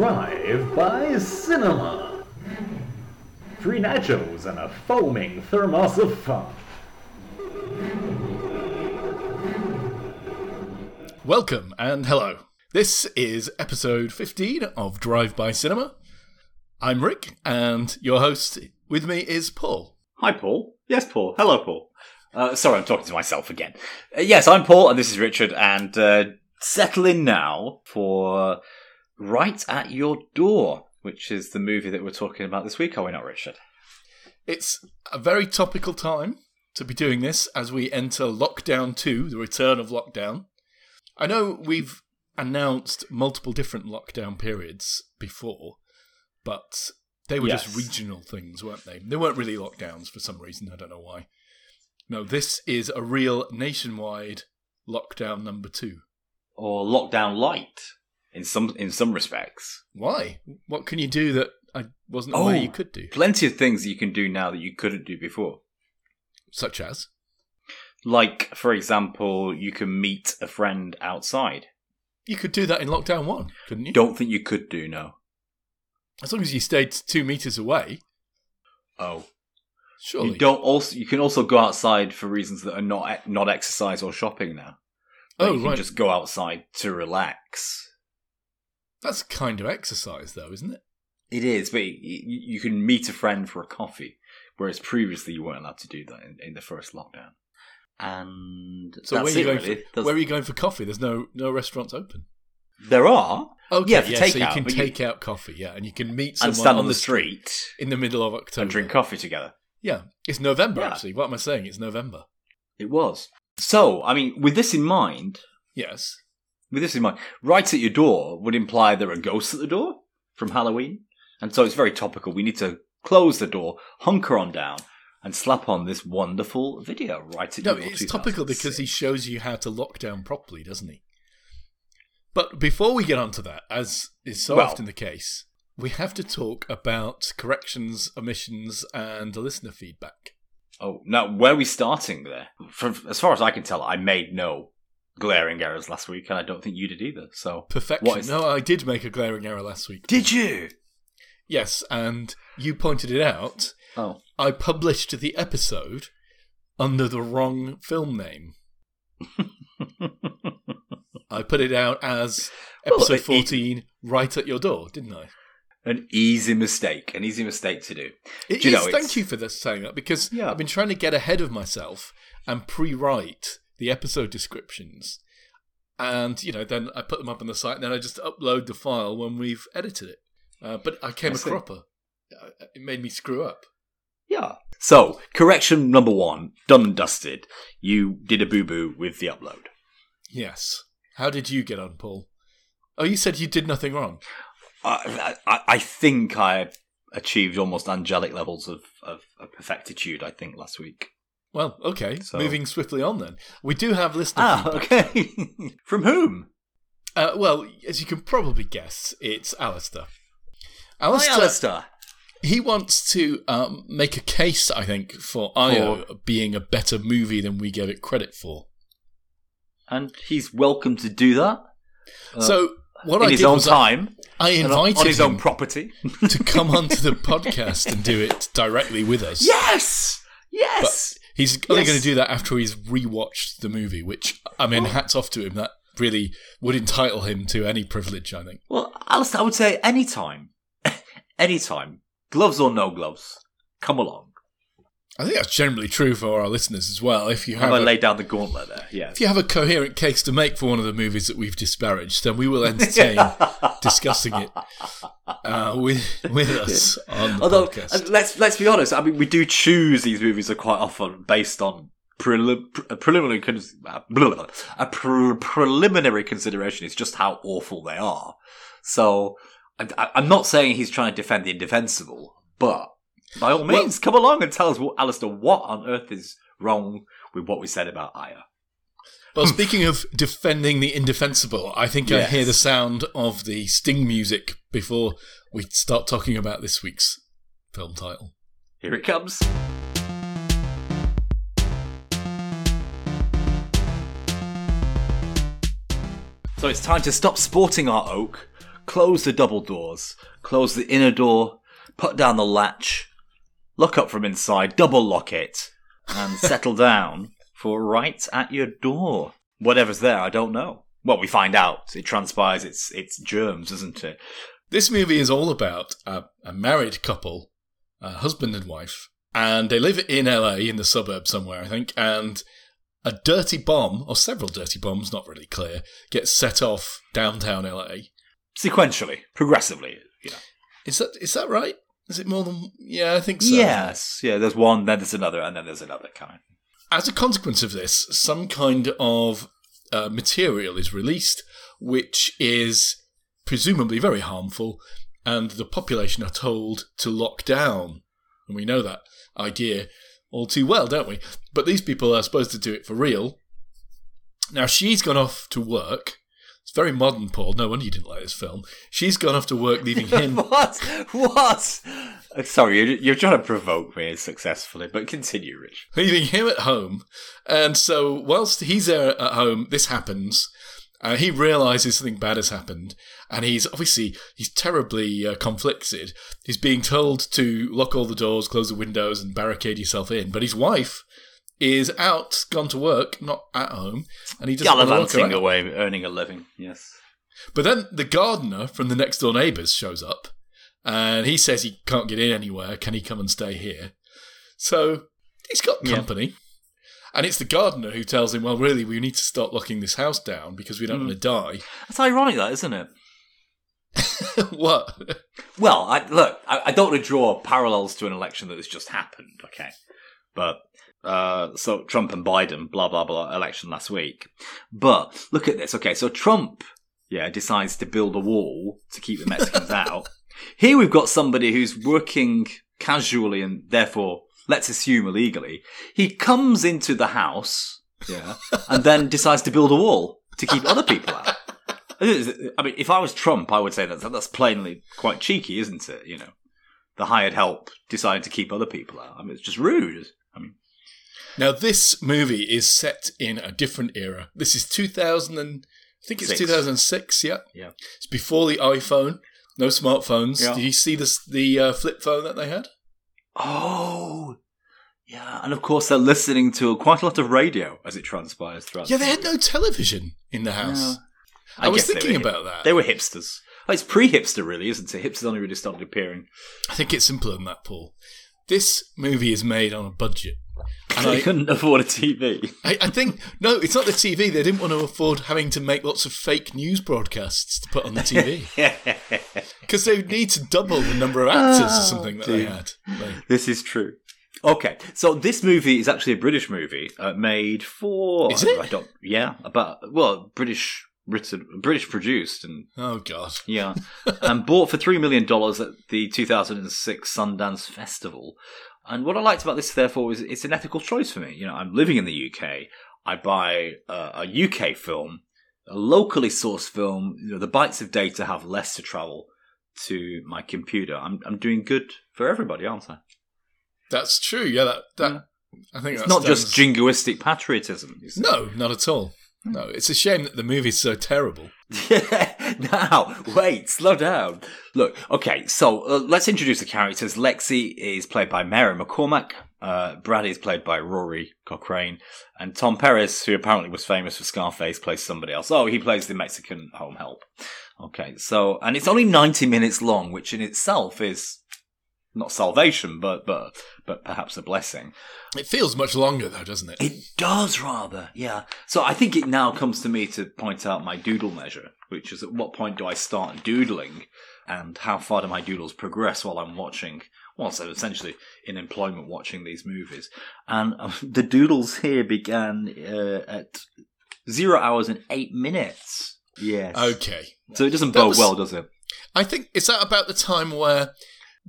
Drive by Cinema. Free nachos and a foaming thermos of fun. Welcome and hello. This is episode 15 of Drive by Cinema. I'm Rick, and your host with me is Paul. Hi, Paul. Yes, Paul. Hello, Paul. Uh, sorry, I'm talking to myself again. Uh, yes, I'm Paul, and this is Richard, and uh, settle in now for Right at Your Door, which is the movie that we're talking about this week, are we not, Richard? It's a very topical time to be doing this as we enter lockdown 2, the return of lockdown. I know we've announced multiple different lockdown periods before, but they were Yes. just regional things, weren't they? They weren't really lockdowns for some reason. I don't know why. No, this is a real nationwide lockdown number two. Or Lockdown Light, in some in some respects. Why? What can you do that I wasn't Oh. aware you oh, could do? Plenty of things that you can do now that you couldn't do before. Such as? Like, for example, you can meet a friend outside. You could do that in lockdown one, couldn't you? Don't think you could do, no. As long as you stayed two meters away, Oh. surely. You don't also you can also go outside for reasons that are not not exercise or shopping now. Like, Oh, you can right. just go outside to relax. That's kind of exercise, though, isn't it? It is, but you, you can meet a friend for a coffee, whereas previously you weren't allowed to do that in, in the first lockdown. And So that's where are you going? really. For, where are you going for coffee? There's no no restaurants open. There are, Okay, Yeah, for so you can but you- take out coffee, yeah, and you can meet someone and stand on the the street in the middle of October and drink coffee together. Yeah, it's November Yeah. actually. What am I saying? It's November. It was. So, I mean, with this in mind, Yes. With this in mind, right at your door would imply there are ghosts at the door from Halloween. And so it's very topical. We need to close the door, hunker on down, and slap on this wonderful video right at No, your door. it's topical because he shows you how to lock down properly, doesn't he? But before we get onto that, as is so Well- often the case, we have to talk about corrections, omissions, and listener feedback. Oh, now where are we starting there? From, as far as I can tell, I made no glaring errors last week, and I don't think you did either. So Perfection. Is- no, I did make a glaring error last week. did you? Yes, and you pointed it out. Oh, I published the episode under the wrong film name. I put it out as Well, episode it- 14 right at your door, didn't I? an easy mistake, an easy mistake to do. It Do you is- know, thank you for this saying that because Yeah. I've been trying to get ahead of myself and pre-write the episode descriptions, and you know, then I put them up on the site, and then I just upload the file when we've edited it. Uh, but I came I a cropper. Uh, It made me screw up. Yeah. So, correction number one, done and dusted. You did a boo boo with the upload. Yes. How did you get on, Paul? Oh, you said you did nothing wrong. I, I, I think I achieved almost angelic levels of, of, of perfectitude, I think, last week. Well, okay. So- Moving swiftly on then. We do have listener Ah, feedback. okay. From whom? Uh, well, as you can probably guess, it's Alistair. Hi, Alistair, Alistair. he wants to um, make a case, I think, for Io being a better movie than we give it credit for. And he's welcome to do that. Uh, so, what in I his did own was time. I on- invited on his him own property. to come onto the podcast and do it directly with us. yes! Yes! He's only Yes. going to do that after he's rewatched the movie, which, I mean, oh. hats off to him. That really would entitle him to any privilege, I think. Well, Alistair, I would say anytime. anytime. Gloves or no gloves. Come along. I think that's generally true for our listeners as well. If you Have have I a, laid down the gauntlet there? Yes. if you have a coherent case to make for one of the movies that we've disparaged, then we will entertain discussing it uh, with with us on the Although, podcast. uh, let's let's be honest. I mean, we do choose these movies quite often based on prelim- pre- a preliminary cons- uh, blah, blah, blah. a pre- preliminary consideration is just how awful they are. So, I, I'm not saying he's trying to defend the indefensible, but by all Well- means, come along and tell us, what, Alistair, what on earth is wrong with what we said about Io? Well, hmm. speaking of defending the indefensible, I think I hear the sound of the Sting music before we start talking about this week's film title. Here it comes. So it's time to stop sporting our oak, close the double doors, close the inner door, put down the latch, look up from inside, double lock it, and settle down for right at your door. Whatever's there, I don't know. Well, we find out. It transpires it's it's germs, isn't it? This movie is all about a, a married couple, a husband and wife, and they live in LA in the suburbs somewhere, I think, and a dirty bomb, or several dirty bombs, not really clear, gets set off downtown LA. Sequentially, progressively, you know. Is that is that right? Is it more than? Yeah, I think so. Yes, yeah. There's one, then there's another, and then there's another kind. As a consequence of this, some kind of uh, material is released, which is presumably very harmful, and the population are told to lock down. And we know that idea all too well, don't we? But these people are supposed to do it for real. Now, she's gone off to work. It's very modern, Paul. No wonder you didn't like this film. She's gone off to work, leaving him. what? What? Uh, Sorry, you're, you're trying to provoke me successfully, but continue, Rich. leaving him at home. And so, whilst he's there at home, this happens. Uh, he realizes something bad has happened, and he's obviously he's terribly uh, conflicted. He's being told to lock all the doors, close the windows, and barricade yourself in. But his wife is out, gone to work, not at home, and he doesn't want to look Gallivanting away, earning a living. Yes. But then the gardener from the next door neighbours shows up, and he says he can't get in anywhere. Can he come and stay here? So he's got Yeah. company. And it's the gardener who tells him, well, really, we need to start locking this house down because we don't hmm. want to die. That's ironic, that isn't it? what? Well, I, look, I, I don't want to draw parallels to an election that has just happened, okay? But, uh, so Trump and Biden, blah, blah, blah, election last week. But look at this, okay, so Trump, yeah, decides to build a wall to keep the Mexicans out. Here we've got somebody who's working casually and therefore, let's assume illegally. He comes into the house, yeah, and then decides to build a wall to keep other people out. I mean, if I was Trump, I would say that that's plainly quite cheeky, isn't it? You know, the hired help deciding to keep other people out. I mean, it's just rude. I mean, Now, this movie is set in a different era. This is 2000 and, I think it's Six. 2006, yeah? Yeah. It's before the iPhone, no smartphones. Yeah. Did you see this, the uh, flip phone that they had? oh, yeah, and of course they're listening to quite a lot of radio as it transpires throughout. Yeah, the they had no television in the house. No. I, was thinking hip- about that. They were hipsters. Well, it's pre-hipster, really, isn't it? Hipsters only really started appearing. I think it's simpler than that, Paul. This movie is made on a budget. And they I, couldn't afford a TV. I, I think, no, it's not the TV. They didn't want to afford having to make lots of fake news broadcasts to put on the TV. Because they would need to double the number of actors or something that they had. Like, This is true. Okay, so this movie is actually a British movie uh, made for. Is it? I don't. Yeah, about well, British written, British produced, and oh, God. yeah, and bought for three million dollars at the 2006 Sundance Festival. And what I liked about this, therefore, is it's an ethical choice for me. You know, I'm living in the UK. I buy uh, a UK film, a locally sourced film. You know, the bytes of data have less to travel to my computer. I'm I'm doing good for everybody, aren't I? That's true. Yeah, that, that I think It's not just jingoistic patriotism. No, not at all. No, it's a shame that the movie's so terrible. now, wait, slow down. Look, okay, so uh, let's introduce the characters. Lexi is played by Mary McCormack. Uh, Brad is played by Rory Cochrane. And Tom Perez, who apparently was famous for Scarface, plays somebody else. Oh, he plays the Mexican home help. Okay, so, and it's only 90 minutes long, which in itself is not salvation, but, but, but perhaps a blessing. It feels much longer, though, doesn't it? It does rather, yeah. So I think it now comes to me to point out my doodle measure, which is at what point do I start doodling, and how far do my doodles progress while I'm watching? Well, so essentially in employment watching these movies, and um, the doodles here began uh, at zero hours and eight minutes. Yes. Okay. So it doesn't That bode was- well, does it? I think is that about the time where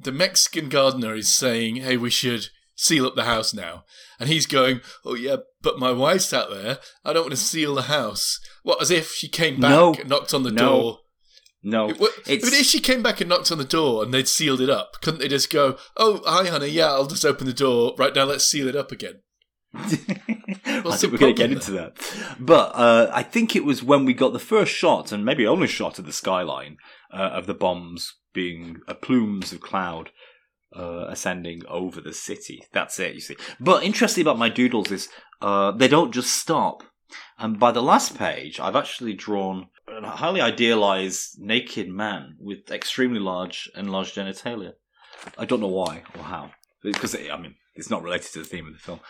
the Mexican gardener is saying, "Hey, we should seal up the house now," and he's going, "Oh yeah, but my wife's out there. I don't want to seal the house." What, as if she came back No. and knocked on the No. door? No, It- what- But if she came back and knocked on the door and they'd sealed it up, couldn't they just go, "Oh, hi, honey, yeah, I'll just open the door right now. Let's seal it up again." I think we're going to get into that. But uh, I think it was when we got the first shot, and maybe only shot of the skyline uh, of the bombs being uh, plumes of cloud uh, ascending over the city. That's it, you see. But interesting about my doodles is uh, they don't just stop. And by the last page, I've actually drawn a highly idealized naked man with extremely large enlarged genitalia. I don't know why or how, because I mean it's not related to the theme of the film.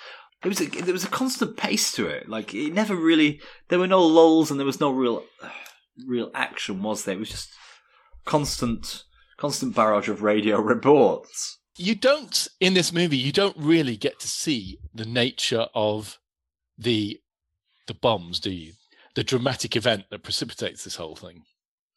There was a, there was a constant pace to it. Like it never really. There were no lulls and there was no real real action, was there? It was just constant constant barrage of radio reports. You don't in this movie. You don't really get to see the nature of the the bombs, do you? The dramatic event that precipitates this whole thing.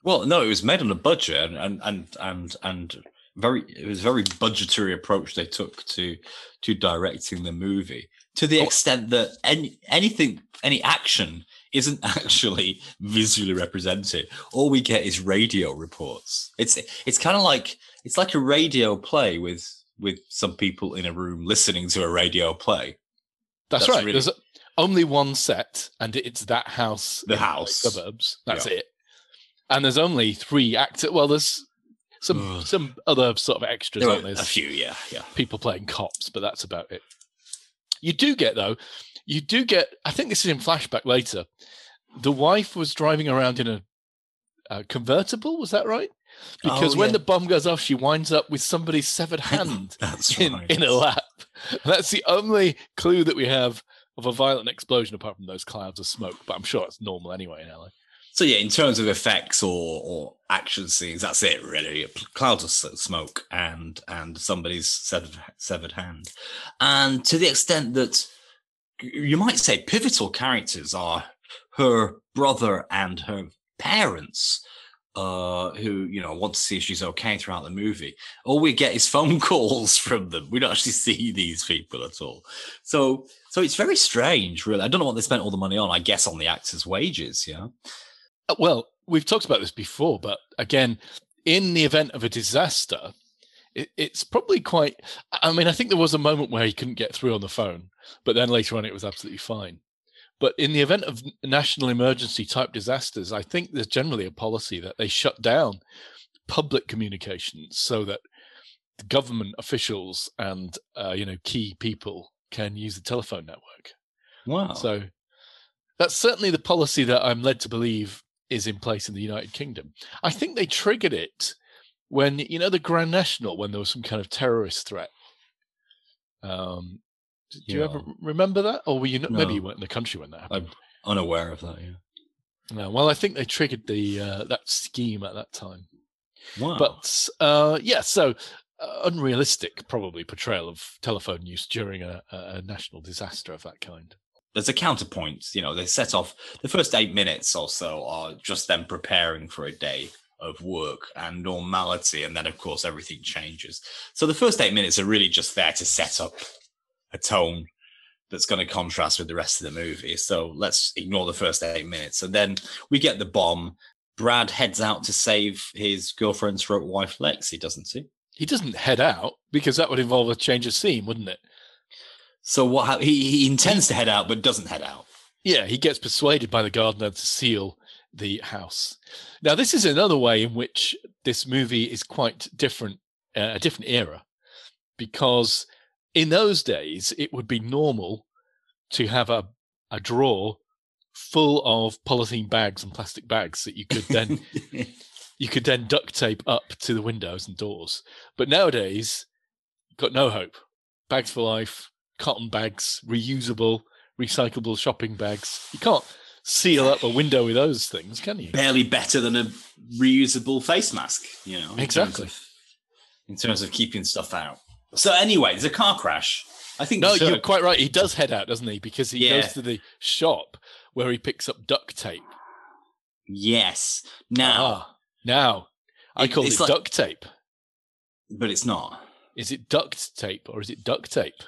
Well, no, it was made on a budget, and and and and, and very it was a very budgetary approach they took to to directing the movie to the Oh. extent that any anything any action isn't actually visually represented all we get is radio reports it's it's kind of like it's like a radio play with with some people in a room listening to a radio play That's, That's right. really- There's only one set, and it's that house, The house. suburbs. That's Yeah. it. And there's only three actors. Well, there's some Ugh. some other sort of extras, there? a few yeah yeah people playing cops, but that's about it. You do get though, you do get. I think this is in flashback later. The wife was driving around in a, a convertible. Was that right? Oh, because Oh, when yeah. the bomb goes off, she winds up with somebody's severed hand in, right in a lap. That's the only clue that we have of a violent explosion, apart from those clouds of smoke. But I'm sure it's normal anyway in LA. So yeah, in terms of effects or, or action scenes, that's it really. Clouds of smoke and and somebody's severed severed hand, and to the extent that you might say pivotal characters are her brother and her parents, uh, who you know want to see if she's okay throughout the movie. All we get is phone calls from them. We don't actually see these people at all. So so it's very strange, really. I don't know what they spent all the money on. I guess on the actors' wages, yeah. Uh, Well, we've talked about this before, but again, in the event of a disaster, it, it's probably quite. I mean, I think there was a moment where he couldn't get through on the phone, but then later on it was absolutely fine. But in the event of national emergency type disasters, I think there's generally a policy that they shut down public communications so that the government officials and uh, you know key people can use the telephone network. Wow. So that's certainly the policy that I'm led to believe is in place in the United Kingdom. I think they triggered it when you know the Grand National when there was some kind of terrorist threat. Um, do you Yeah. ever remember that, or were you not, maybe you weren't in the country when that happened? I'm unaware of that. Yeah. No, well, I think they triggered the uh, that scheme at that time. Wow. But uh, yeah, so uh, unrealistic probably portrayal of telephone use during a, a a national disaster of that kind. there's a counterpoint. You know, they set off the first eight minutes or so are just them preparing for a day of work and normality, and then of course everything changes. So the first eight minutes are really just there to set up a tone that's going to contrast with the rest of the movie. So let's ignore the first eight minutes, and then we get the bomb. Brad heads out to save his girlfriend's stroke wife Lexi, doesn't he? He doesn't head out because that would involve a change of scene, wouldn't it? So what? He, he intends to head out, but doesn't head out. Yeah, he gets persuaded by the gardener to seal the house. Now, this is another way in which this movie is quite different, uh, a different era, because in those days it would be normal to have a, a drawer full of polythene bags and plastic bags that you could then you could then duct tape up to the windows and doors. But nowadays, got no hope. Bags for life, cotton bags, reusable, recyclable shopping bags. You can't seal up a window with those things, can you? barely better than a reusable face mask, you know. in terms Exactly. of- In terms of keeping stuff out. So anyway, there's a car crash. I think No, you're quite right. He does head out, doesn't he? Because he Yeah. goes to the shop where he picks up duct tape. Yes. Now, Ah, now, I It- call it like- duct tape. but it's not. Is it duct tape or is it duct tape?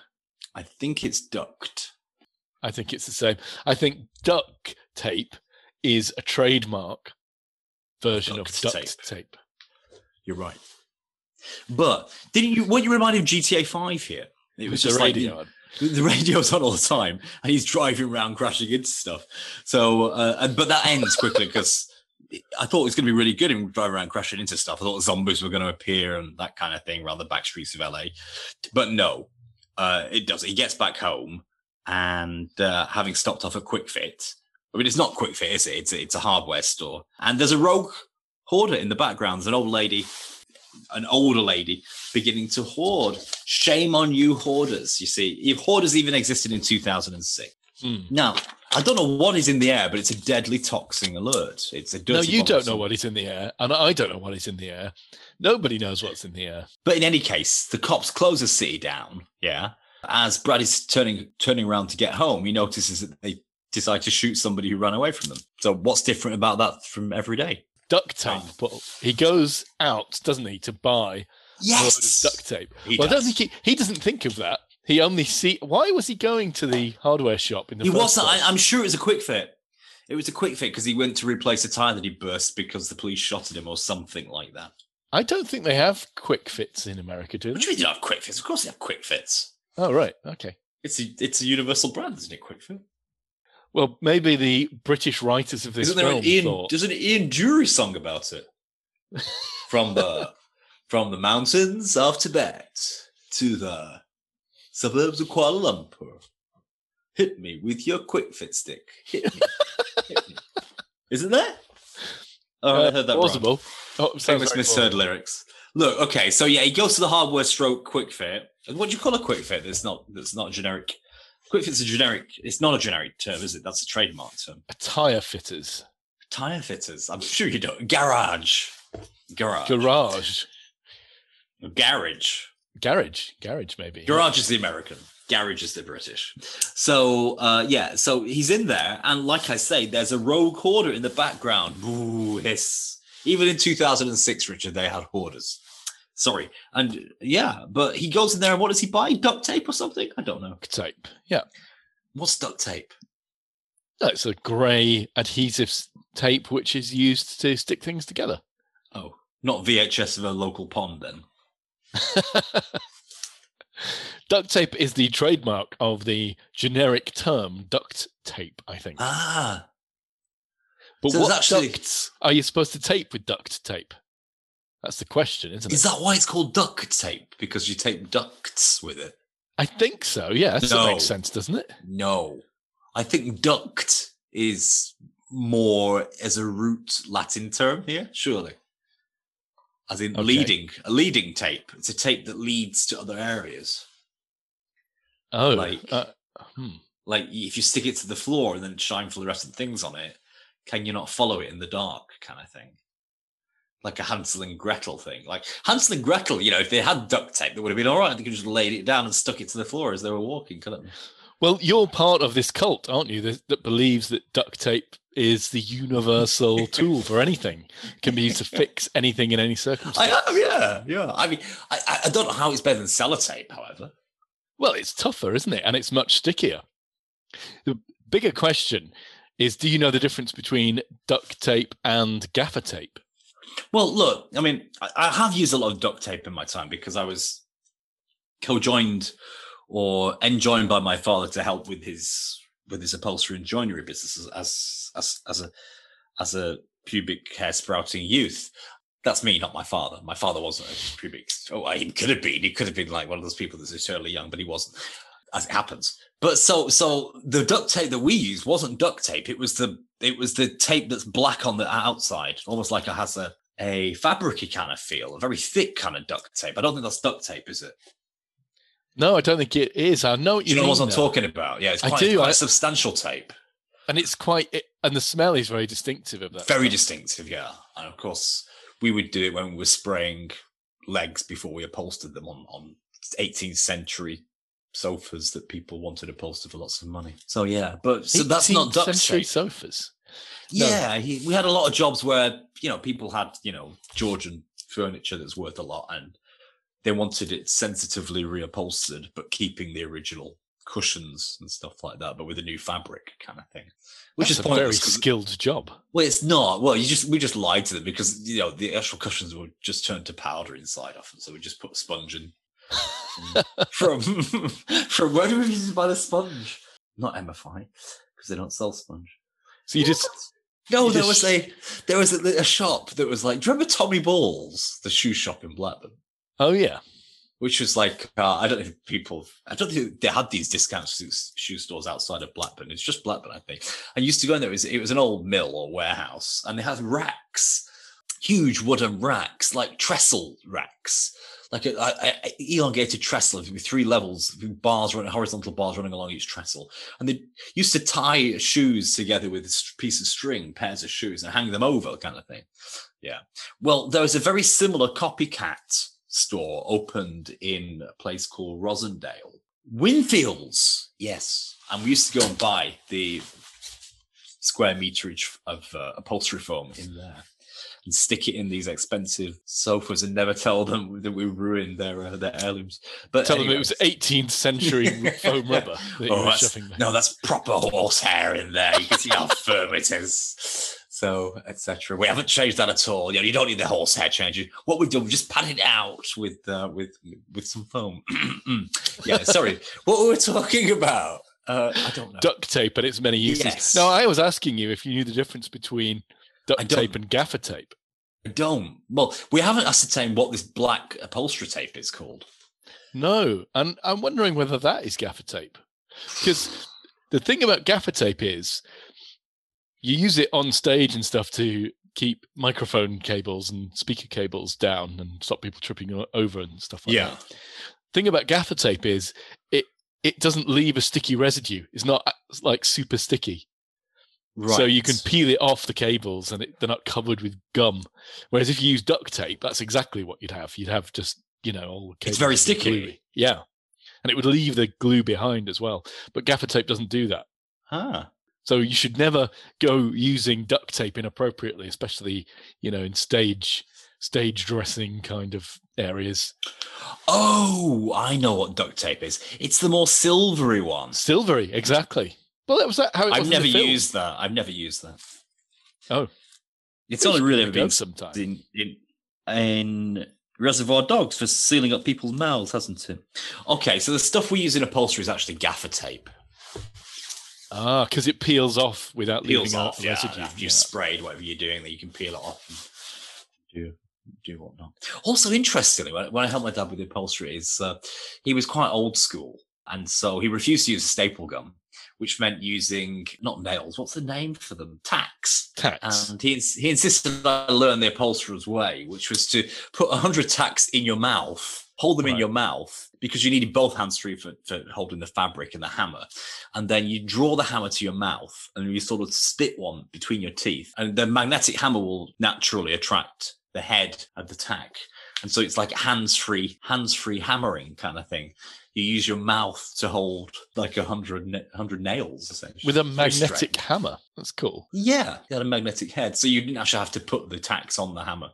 I think it's duct. I think it's the same. I think duct tape is a trademark version Duct of duct tape. tape. You're right. But didn't you? What you reminded of GTA Five here? It was With just the like radio. The- The radio's on all the time, and he's driving around crashing into stuff. So, uh, and, but that ends quickly because I thought it was going to be really good in driving around crashing into stuff. I thought zombies were going to appear and that kind of thing around the back streets of LA. But no, uh, it doesn't. He gets back home and uh, having stopped off at Kwik Fit. I mean, it's not Kwik Fit, is it? It's it's a hardware store. And there's a rogue hoarder in the background. There's an old lady, an older lady, beginning to hoard. Shame on you, hoarders. You see, if hoarders even existed in 2006. Hmm. Now, I don't know what is in the air, but it's a deadly toxin alert. It's a dirty No, you don't know what is in the air, and I don't know what is in the air. Nobody knows what's in the air. But in any case, the cops close the city down. Yeah. As Brad is turning turning around to get home, he notices that they decide to shoot somebody who ran away from them. So what's different about that from every day? Duct tape. Oh. Paul. He goes out, doesn't he, to buy a load of duct tape. He well, I don't does. think he, he doesn't think of that. He only see. Why was he going to the hardware shop in the He wasn't. I, I'm sure it was a Kwik Fit. It was a Kwik Fit because he went to replace a tire that he burst because the police shot at him or something like that. I don't think they have Kwik Fits in America, do they? do you don't have Kwik Fits? Of course they have Kwik Fits. Oh, right. Okay. It's a, it's a universal brand, isn't it? Kwik Fit. Well, maybe the British writers of this Isn't there film an Ian? thought. There's an Ian Dury song about it. from the from the mountains of Tibet to the suburbs of Kuala Lumpur. Hit me with your Kwik Fit stick. Hit me. Hit me. Isn't there? Oh, I Uh, heard that wrong. plausible. Oh, Famous misheard plausible. lyrics. Look, okay, so yeah, he goes to the hardware stroke Kwik Fit. What do you call a Kwik Fit? That's not that's not generic. Kwik Fit's a generic. It's not a generic term, is it? That's a trademark term. A tire fitters. Tire fitters. I'm sure you don't. Garage. Garage. Garage. Garage. Garage. Garage, maybe. Garage is the American. Garage is the British. So uh, yeah, so he's in there, and like I say, there's a rogue hoarder in the background. Ooh, hiss. Even in 2006, Richard, they had hoarders. Sorry, and yeah, but he goes in there, and what does he buy? Duct tape or something? I don't know. Duct tape. Yeah. What's duct tape? No, it's a grey adhesive tape which is used to stick things together. Oh, not VHS of a local pond then. duct tape is the trademark of the generic term duct tape, I think. Ah, but so what actually- ducts are you supposed to tape with duct tape? That's the question, isn't is it? that why it's called duct tape? Because you tape ducts with it. I think so. Yes, that No. makes sense, doesn't it? No, I think duct is more as a root Latin term here, surely. As in Okay. leading, a leading tape. It's a tape that leads to other areas. Oh, Like- uh, hmm. Like if you stick it to the floor and then shine for the rest of the things on it, can you not follow it in the dark, kind of thing? Like a Hansel and Gretel thing. Like Hansel and Gretel, you know, if they had duct tape, that would have been all right. They could have just laid it down and stuck it to the floor as they were walking, couldn't they? Well, you're part of this cult, aren't you? That, that believes that duct tape is the universal tool for anything. It can be used to fix anything in any circumstance. I am, yeah, yeah. I mean, I- I don't know how it's better than sellotape, however. Well, it's tougher, isn't it? And it's much stickier. The bigger question is do you know the difference between duct tape and gaffer tape? Well, look, I mean, I, have used a lot of duct tape in my time because I was co-joined or enjoined by my father to help with his with his upholstery and joinery business as as as a as a pubic hair sprouting youth. That's me, not my father. My father wasn't a pubic. Oh, he could have been. He could have been like one of those people that's eternally young, but he wasn't, as it happens. But so so the duct tape that we used wasn't duct tape. It was the it was the tape that's black on the outside, almost like it has a a fabricy kind of feel, a very thick kind of duct tape. I don't think that's duct tape, is it? No, I don't think it is. I know what you, you know what I'm though. talking about? Yeah, it's I quite, do, quite I- substantial tape. And it's quite, it, and the smell is very distinctive of that. Very distinctive, yeah. And of course, we would do it when we were spraying legs before we upholstered them on, on 18th century sofas that people wanted upholstered for lots of money. So yeah, but so that's not 18th duct century tape. sofas. No. Yeah, he, we had a lot of jobs where you know people had you know Georgian furniture that's worth a lot, and they wanted it sensitively reupholstered, but keeping the original cushions and stuff like that, but with a new fabric kind of thing. Which That's is a very skilled job. well, it's not. Well, you just we just lied to them because you know the actual cushions would just turn to powder inside often, so we just put a sponge and from from where do we use by the sponge? Not MFI because they don't sell sponge. So you just No, You there just- was a there was a, a shop that was like. Do you remember Tommy Balls, the shoe shop in Blackburn? oh yeah, Which was like uh, I don't know if people I don't think they had these discount shoe, shoe stores outside of Blackburn. It's just Blackburn, I think. I used to go in there. It was, it was an old mill or warehouse, and they had racks, huge wooden racks, like trestle racks, like a, a, a elongated trestle with three levels, with bars running, horizontal bars running along each trestle. And they used to tie shoes together with a piece of string, pairs of shoes, and hang them over, kind of thing. Yeah. Well, there was a very similar copycat store opened in a place called Rossendale. Winfields, yes. And we used to go and buy the square meterage of uh, upholstery foam in there and stick it in these expensive sofas and never tell them that we ruined their uh, their heirlooms. But tell them it was 18th century foam rubber that Oh, that's- no, that's proper horsehair in there. You can see how firm it is. So, etc. We haven't changed that at all. You, know, you don't need the horsehair changing. What we've done, we've just padded it out with uh, with with some foam. yeah, sorry. What were we talking about? Uh, I don't know. duct tape and its many uses. Yes. No, I was asking you if you knew the difference between duct tape and gaffer tape. I don't. Well, we haven't ascertained what this black upholstery tape is called. No, and I'm wondering whether that is gaffer tape. Because the thing about gaffer tape is you use it on stage and stuff to keep microphone cables and speaker cables down and stop people tripping over and stuff like that. Thing about gaffer tape is it it doesn't leave a sticky residue. It's not uh, like super sticky. Right. So you can peel it off the cables and it, they're not covered with gum. Whereas if you use duct tape, that's exactly what you'd have. You'd have just, you know, all the It's very sticky. gluey. Yeah. And it would leave the glue behind as well. But gaffer tape doesn't do that. Ah. So you should never go using duct tape inappropriately, especially, you know, in stage stage dressing kind of areas. Oh, I know what duct tape is. It's the more silvery one. Silvery, exactly. Well, that was that how it I've in never used that. I've never used that. Oh. It's only really ever it a go been sometimes in, in in Reservoir Dogs for sealing up people's mouths, hasn't it? Okay, so the stuff we use in upholstery is actually gaffer tape. Ah, because it peels off without Peels leaving a off, yeah. residue. After you've sprayed whatever you're doing, that you can peel it off and do do whatnot. Also, interestingly, when, when I helped my dad with the upholstery, is uh, he was quite old school, and so he refused to use a staple gun, which meant using not nails. What's the name for them? Tacks. Tax. And he, ins- he insisted that I learn the upholsterer's way, which was to put 100 tacks in your mouth, hold them in your mouth, because you needed both hands free for, for holding the fabric and the hammer. And then you draw the hammer to your mouth and you sort of spit one between your teeth. And the magnetic hammer will naturally attract the head of the tack. And so it's like hands-free, hands-free hammering kind of thing. You use your mouth to hold like a hundred, hundred nails, essentially. With a magnetic hammer. That's cool. Yeah, it had a magnetic head, so you didn't actually have to put the tacks on the hammer.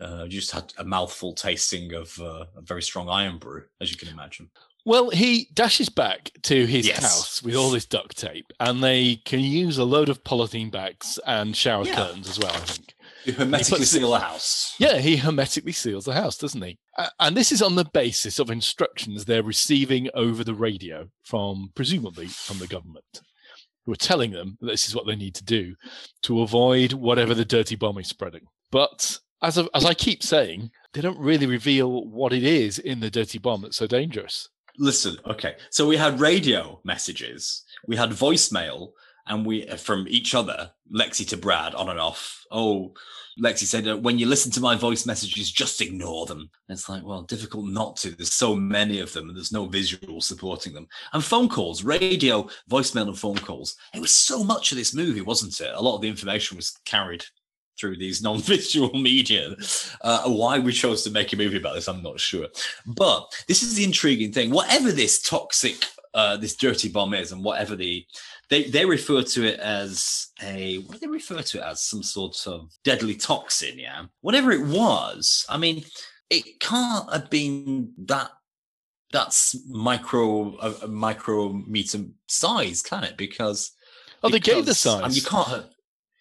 Uh, you just had a mouthful tasting of uh, a very strong iron brew, as you can imagine. Well, he dashes back to his Yes. house with all this duct tape, and they can use a load of polythene bags and shower Yeah. curtains as well, I think. You hermetically seal a house. Yeah, he hermetically seals the house, doesn't he? And this is on the basis of instructions they're receiving over the radio from, presumably, from the government, who are telling them that this is what they need to do to avoid whatever the dirty bomb is spreading. But as, of, as I keep saying, they don't really reveal what it is in the dirty bomb that's so dangerous. Listen, okay. So we had radio messages, we had voicemail, and we uh, from each other, Lexi to Brad, on and off. Oh, Lexi said, uh, when you listen to my voice messages, just ignore them. And it's like, well, difficult not to. There's so many of them, and there's no visual supporting them. And phone calls, radio, voicemail, and phone calls. It was so much of this movie, wasn't it? A lot of the information was carried through these non-visual media. Uh, why we chose to make a movie about this, I'm not sure. But this is the intriguing thing. Whatever this toxic, uh, this dirty bomb is, and whatever the they they refer to it as a what do they refer to it as? Some sort of deadly toxin, yeah. Whatever it was, I mean, it can't have been that that's micro a, a micrometer size, can it? Because Oh, they gave the because, I mean, you can't. have-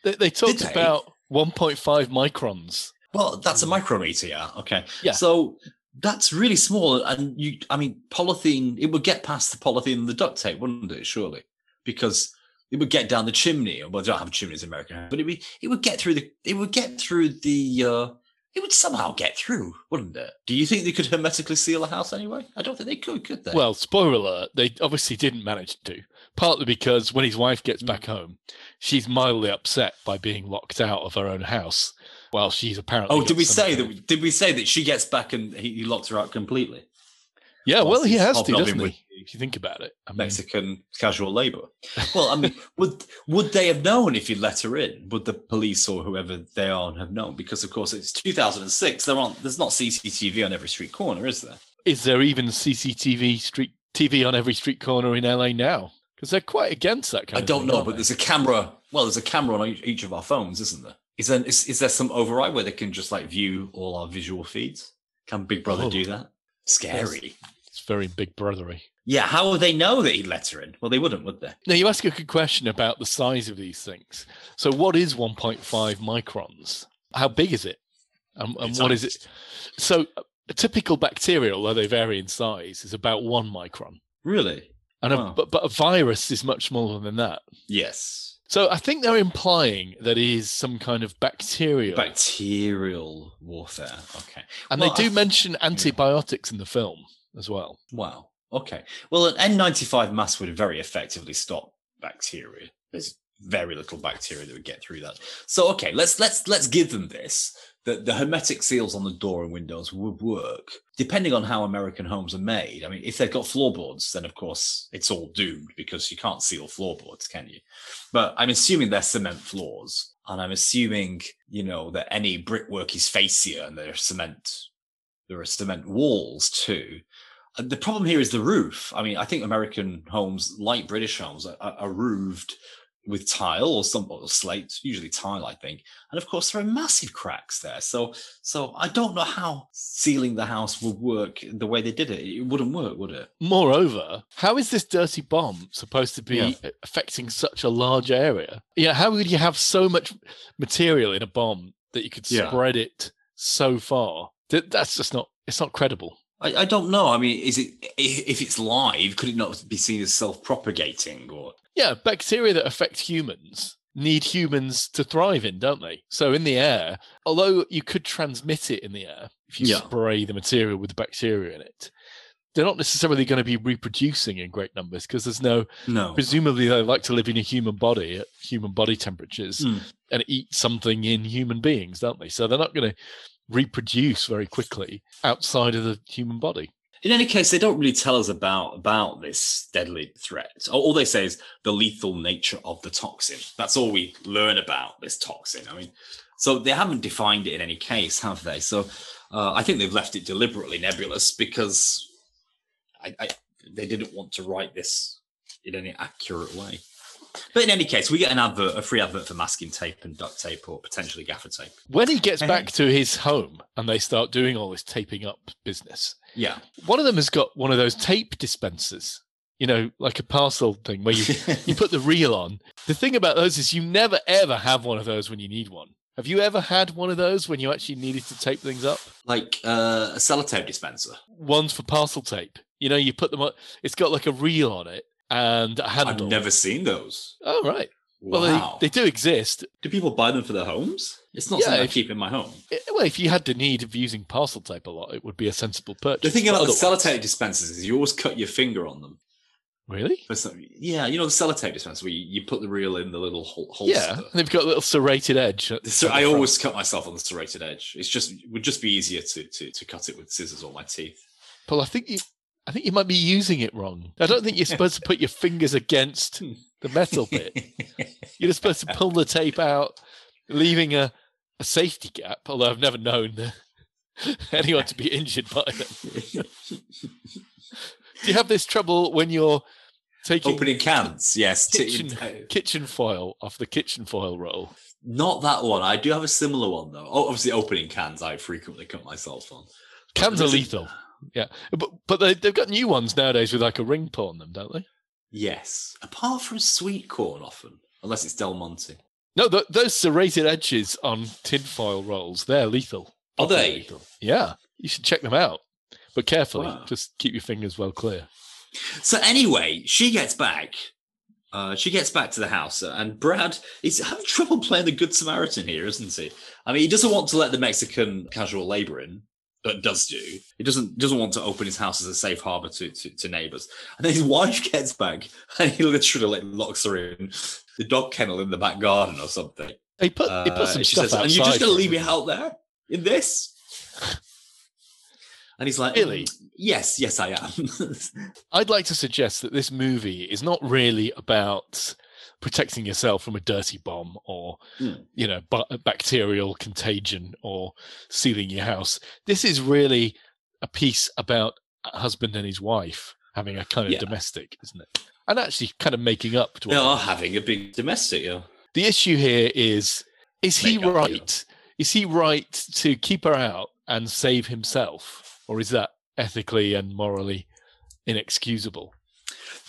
They, they talked they? about 1.5 microns. Well, that's a micrometer, yeah. Okay. Yeah. So That's really small, and you. I mean, polythene. It would get past the polythene and the duct tape, wouldn't it? Surely, because it would get down the chimney. Well, they don't have chimneys in America, but it would. It would get through the. It would get through the. uh It would somehow get through, wouldn't it? Do you think they could hermetically seal a house anyway? I don't think they could. Could they? Well, spoiler alert, they obviously didn't manage to. Partly because when his wife gets back home, she's mildly upset by being locked out of her own house. While she's apparently. oh, did we say that? Did we say that she gets back and he, he locks her out completely? Yeah, well, he has to, doesn't he? If you think about it. I mean, Mexican casual labor. Well, I mean, would would they have known if you let her in? Would the police or whoever they are have known? Because of course it's 2006. There aren't. There's not CCTV on every street corner, is there? is there even CCTV street TV on every street corner in LA now? Because they're quite against that kind I don't thing, know, but they? there's a camera. Well, there's a camera on each, each of our phones, isn't there? Is there is, is there some override where they can just like view all our visual feeds? Can Big Brother Oh. do that? Scary. It's very big brothery. Yeah. How would they know that he'd let her in? Well, they wouldn't, would they? Now, you ask a good question about the size of these things. So, what is 1.5 microns? How big is it? And, and what is it? So, a typical bacteria, although they vary in size, is about one micron. Really? And a, but, but a virus is much smaller than that. Yes. So, I think they're implying that it is some kind of bacterial. Bacterial warfare. Okay. and Well, they do I- mention antibiotics in the film as well. Wow. Okay. Well, an N95 mask would very effectively stop bacteria. There's very little bacteria that would get through that. So, okay, let's let's let's give them this. That the hermetic seals on the door and windows would work, depending on how American homes are made. I mean, if they've got floorboards, then of course it's all doomed because you can't seal floorboards, can you? But I'm assuming they're cement floors, and I'm assuming you know that any brickwork is facier and they're cement. There are cement walls too. The problem here is the roof. I mean, I think American homes, like British homes, are, are roofed with tile or some or slate, usually tile, I think. And of course, there are massive cracks there. So, so I don't know how sealing the house would work the way they did it. It wouldn't work, would it? Moreover, how is this dirty bomb supposed to be Yeah. affecting such a large area? Yeah, how would you have so much material in a bomb that you could Yeah. spread it so far? That, that's just not. It's not credible. I, I don't know. I mean, is it if it's live? Could it not be seen as self-propagating or? Yeah, bacteria that affect humans need humans to thrive in, don't they? So in the air, although you could transmit it in the air if you Yeah. spray the material with the bacteria in it, they're not necessarily going to be reproducing in great numbers because there's no No. presumably they like to live in a human body at human body temperatures Mm. and eat something in human beings, don't they? So they're not going to reproduce very quickly outside of the human body. In any case, they don't really tell us about about this deadly threat. All they say is the lethal nature of the toxin. That's all we learn about this toxin. I mean, so they haven't defined it in any case, have they? So uh, I think they've left it deliberately nebulous because I, I, they didn't want to write this in any accurate way. But in any case, we get an advert, a free advert for masking tape and duct tape, or potentially gaffer tape. When he gets back to his home and they start doing all this taping up business, Yeah, one of them has got one of those tape dispensers, you know, like a parcel thing where you, you put the reel on. The thing about those is you never ever have one of those when you need one. Have you ever had one of those when you actually needed to tape things up? like uh, a sellotape dispenser. One's for parcel tape. You know, you put them on, it's got like a reel on it and a handle. I've never seen those. Oh, right. Well, they, they do exist. Do people buy them for their homes? It's not Yeah, something I if- keep in my home. Eh, Well, if you had the need of using parcel tape a lot, it would be a sensible purchase. The thing about the sellotape dispensers is you always cut your finger on them. Really? Yeah, you know the sellotape dispenser where you, you put the reel in the little hol- holster. Yeah. And they've got a little serrated edge. So I always cut myself on the serrated edge. It's just it would just be easier to, to to cut it with scissors or my teeth. Paul, I think you, I think you might be using it wrong. I don't think you're supposed to put your fingers against the metal bit. You're just supposed to pull the tape out, leaving a, a safety gap. Although I've never known anyone to be injured by them. Do you have this trouble when you're taking Opening cans, yes. kitchen kitchen foil off the kitchen foil roll? not that one. I do have a similar one though. Oh, obviously, opening cans. I frequently cut myself on. Cans are lethal. Yeah, but but they, they've got new ones nowadays with like a ring pull on them, don't they? Yes, apart from sweet corn, often unless it's Del Monte. No, th- those serrated edges on tinfoil rolls, they're lethal. Are they? Lethal. Yeah, you should check them out. but carefully. Wow. Just keep your fingers well clear. So anyway, she gets back. Uh, she gets back to the house, and Brad is having trouble playing the good Samaritan here, isn't he? I mean, he doesn't want to let the Mexican casual labor in, but does do. He doesn't doesn't want to open his house as a safe harbor to, to, to neighbors. And then his wife gets back, and he literally like locks her in the dog kennel in the back garden or something. He put he Uh, put some and stuff says, outside. and you're just going to leave me out there in this? And he's like, Really? "Mm, Yes, yes, I am. I'd like to suggest that this movie is not really about protecting yourself from a dirty bomb or Hmm. you know ba- bacterial contagion or sealing your house. This is really a piece about a husband and his wife having a kind of Yeah. domestic, isn't it? And actually kind of making up to they are having a big domestic. Yeah. the issue here is is he Make yeah. right is he right to keep her out and save himself or is that ethically and morally inexcusable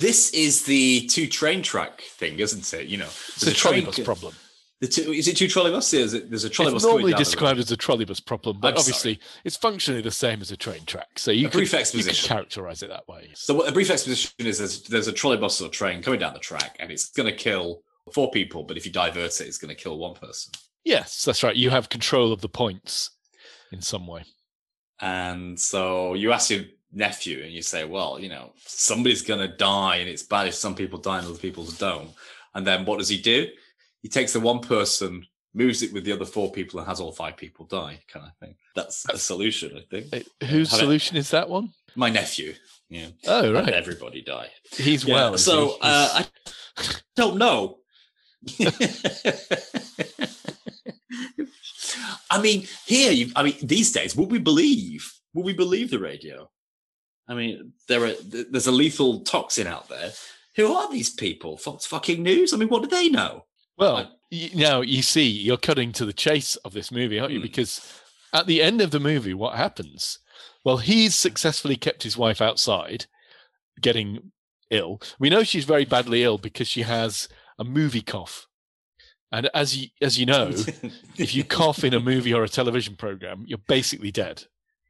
This is the two train track thing, isn't it? You know, it's a trolleybus problem The two, is it two trolleybus? Is it, there's a trolleybus. it's normally described as a trolleybus problem but I'm obviously it's functionally the same as a train track so you A could, you could characterize it that way So what a brief exposition is there's, there's a trolleybus or train coming down the track, and it's going to kill four people. But if you divert it, it's going to kill one person. yes that's right you have control of the points in some way And so you ask your nephew, and you say, "Well, you know, somebody's going to die, and it's bad if some people die and other people don't." And then what does he do? He takes the one person, moves it with the other four people, and has all five people die, kind of thing. That's the solution, I think. Whose Have solution is that one? My nephew, yeah, Oh right everybody die. he's Yeah, well so he? uh, I don't know. I mean, here, you, I mean, these days, would we believe? Would we believe the radio? I mean, there are there's a lethal toxin out there. Who are these people? Fox fucking News? I mean, what do they know? Well, y now you see, you're cutting to the chase of this movie, aren't you? Hmm. Because at the end of the movie, what happens? Well, he's successfully kept his wife outside, getting ill. We know she's very badly ill because she has a movie cough. And as you as you know, if you cough in a movie or a television program, you're basically dead.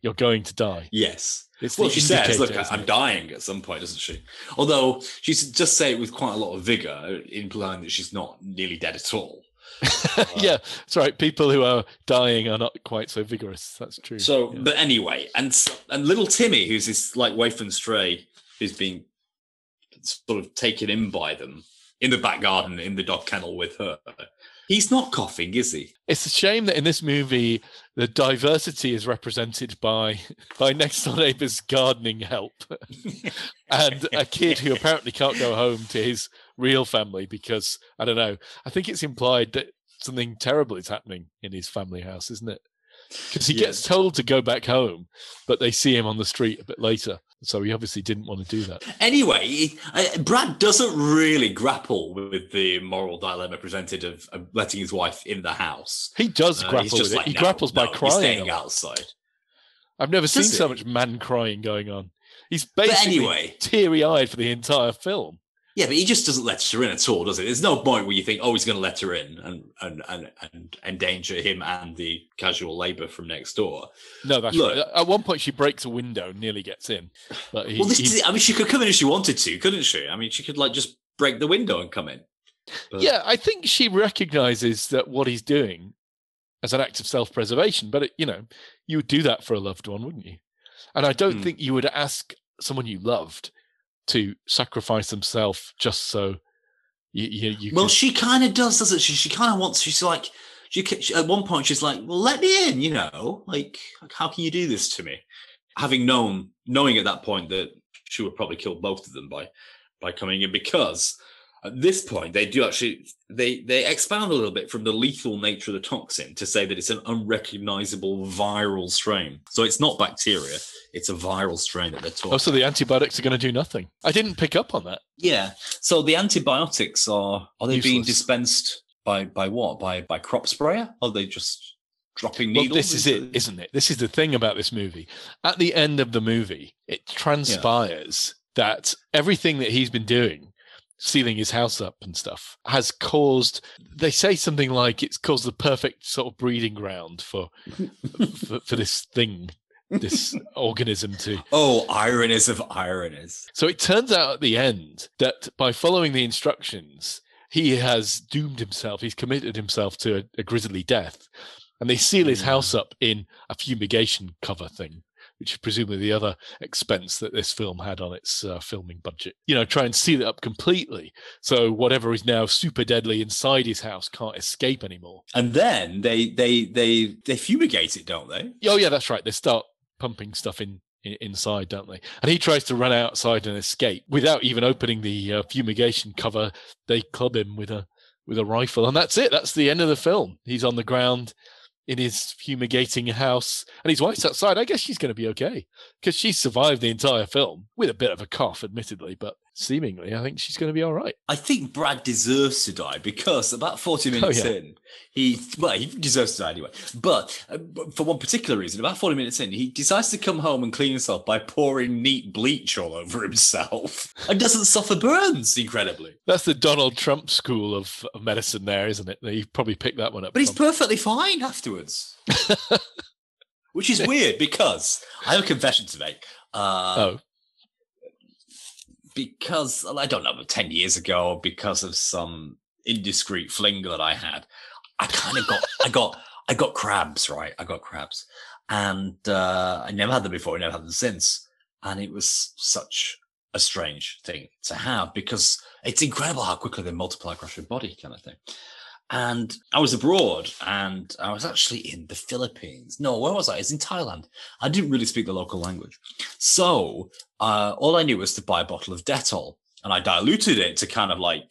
You're going to die. yes. It's Well, she says, "Look, I'm dying" at some point, doesn't she? Although she just say it with quite a lot of vigor, implying that she's not nearly dead at all. yeah, that's right. People who are dying are not quite so vigorous. That's true. So, Yeah. but anyway, and and little Timmy, who's this like waif and stray, who's being sort of taken in by them in the back garden in the dog kennel with her. He's not coughing, is he? It's a shame that in this movie the diversity is represented by by next door neighbor's gardening help and a kid who apparently can't go home to his real family because I don't know. I think it's implied that something terrible is happening in his family house, isn't it? Because he gets told to go back home, but they see him on the street a bit later. So he obviously didn't want to do that. Anyway, uh, Brad doesn't really grapple with the moral dilemma presented of, of letting his wife in the house. He does Uh, grapple with just it. he "No, grapples by no, he's crying. staying outside. I've never seen Does so much man crying going on. He's basically anyway, teary eyed for the entire film. Yeah, but he just doesn't let her in at all, does it? There's no point where you think, oh, he's going to let her in and and and and endanger him and the casual labour from next door. No, that's Look. right. At one point, she breaks a window and nearly gets in. But he, well, this he- I mean, she could come in if she wanted to, couldn't she? I mean, she could like just break the window and come in. But- yeah, I think she recognizes that what he's doing as an act of self-preservation. But it, you know, you would do that for a loved one, wouldn't you? And I don't Hmm. think you would ask someone you loved to sacrifice himself just so you you, you Well, could- she kind of does, doesn't she? She kind of wants. She's like, she, she at one point she's like, "Well, let me in," you know, like, like, how can you do this to me? Having known, knowing at that point that she would probably kill both of them by by coming in, because at this point they do actually they they expand a little bit from the lethal nature of the toxin to say that it's an unrecognizable viral strain. So it's not bacteria; it's a viral strain that they're talking. oh, so the antibiotics are going to do nothing. I didn't pick up on that. Yeah. So the antibiotics are are they being dispensed by by what? By by crop sprayer? Or are they just dropping needles? Well, this is it, isn't it? This is the thing about this movie. At the end of the movie, it transpires that everything that he's been doing, sealing his house up and stuff, has caused. They say something like it's caused the perfect sort of breeding ground for for, for this thing this organism to. Oh, ironies of ironies. So it turns out at the end that by following the instructions, he has doomed himself. He's committed himself to a, a grisly death, and they seal his Mm. house up in a fumigation cover thing. Which is presumably the other expense that this film had on its uh, filming budget. You know, try and seal it up completely so whatever is now super deadly inside his house can't escape anymore. And then they they they they fumigate it, don't they? Oh yeah, that's right. They start pumping stuff in, in inside, don't they? And he tries to run outside and escape without even opening the uh, fumigation cover. They club him with a with a rifle, and that's it. That's the end of the film. He's on the ground in his fumigating house, and his wife's outside. I guess she's going to be okay because she survived the entire film with a bit of a cough, admittedly, but seemingly, I think she's going to be all right. I think Brad deserves to die because about 40 minutes yeah. in, he, well, he deserves to die anyway. But uh, for one particular reason, about 40 minutes in, he decides to come home and clean himself by pouring neat bleach all over himself and doesn't suffer burns, incredibly. That's the Donald Trump school of, of medicine, there, isn't it? You probably picked that one up. But he's from. perfectly fine afterwards. Which is weird because I have a confession to make. Uh, oh, because I don't know, 10 years ago, because of some indiscreet fling that I had, I kind of got, I got, I got crabs, right? I got crabs. And uh, I never had them before, I never had them since. And it was such a strange thing to have because it's incredible how quickly they multiply across your body, kind of thing. And I was abroad and I was actually in the Philippines. No, where was I? It's in Thailand. I didn't really speak the local language. So uh, all I knew was to buy a bottle of Dettol and I diluted it to kind of like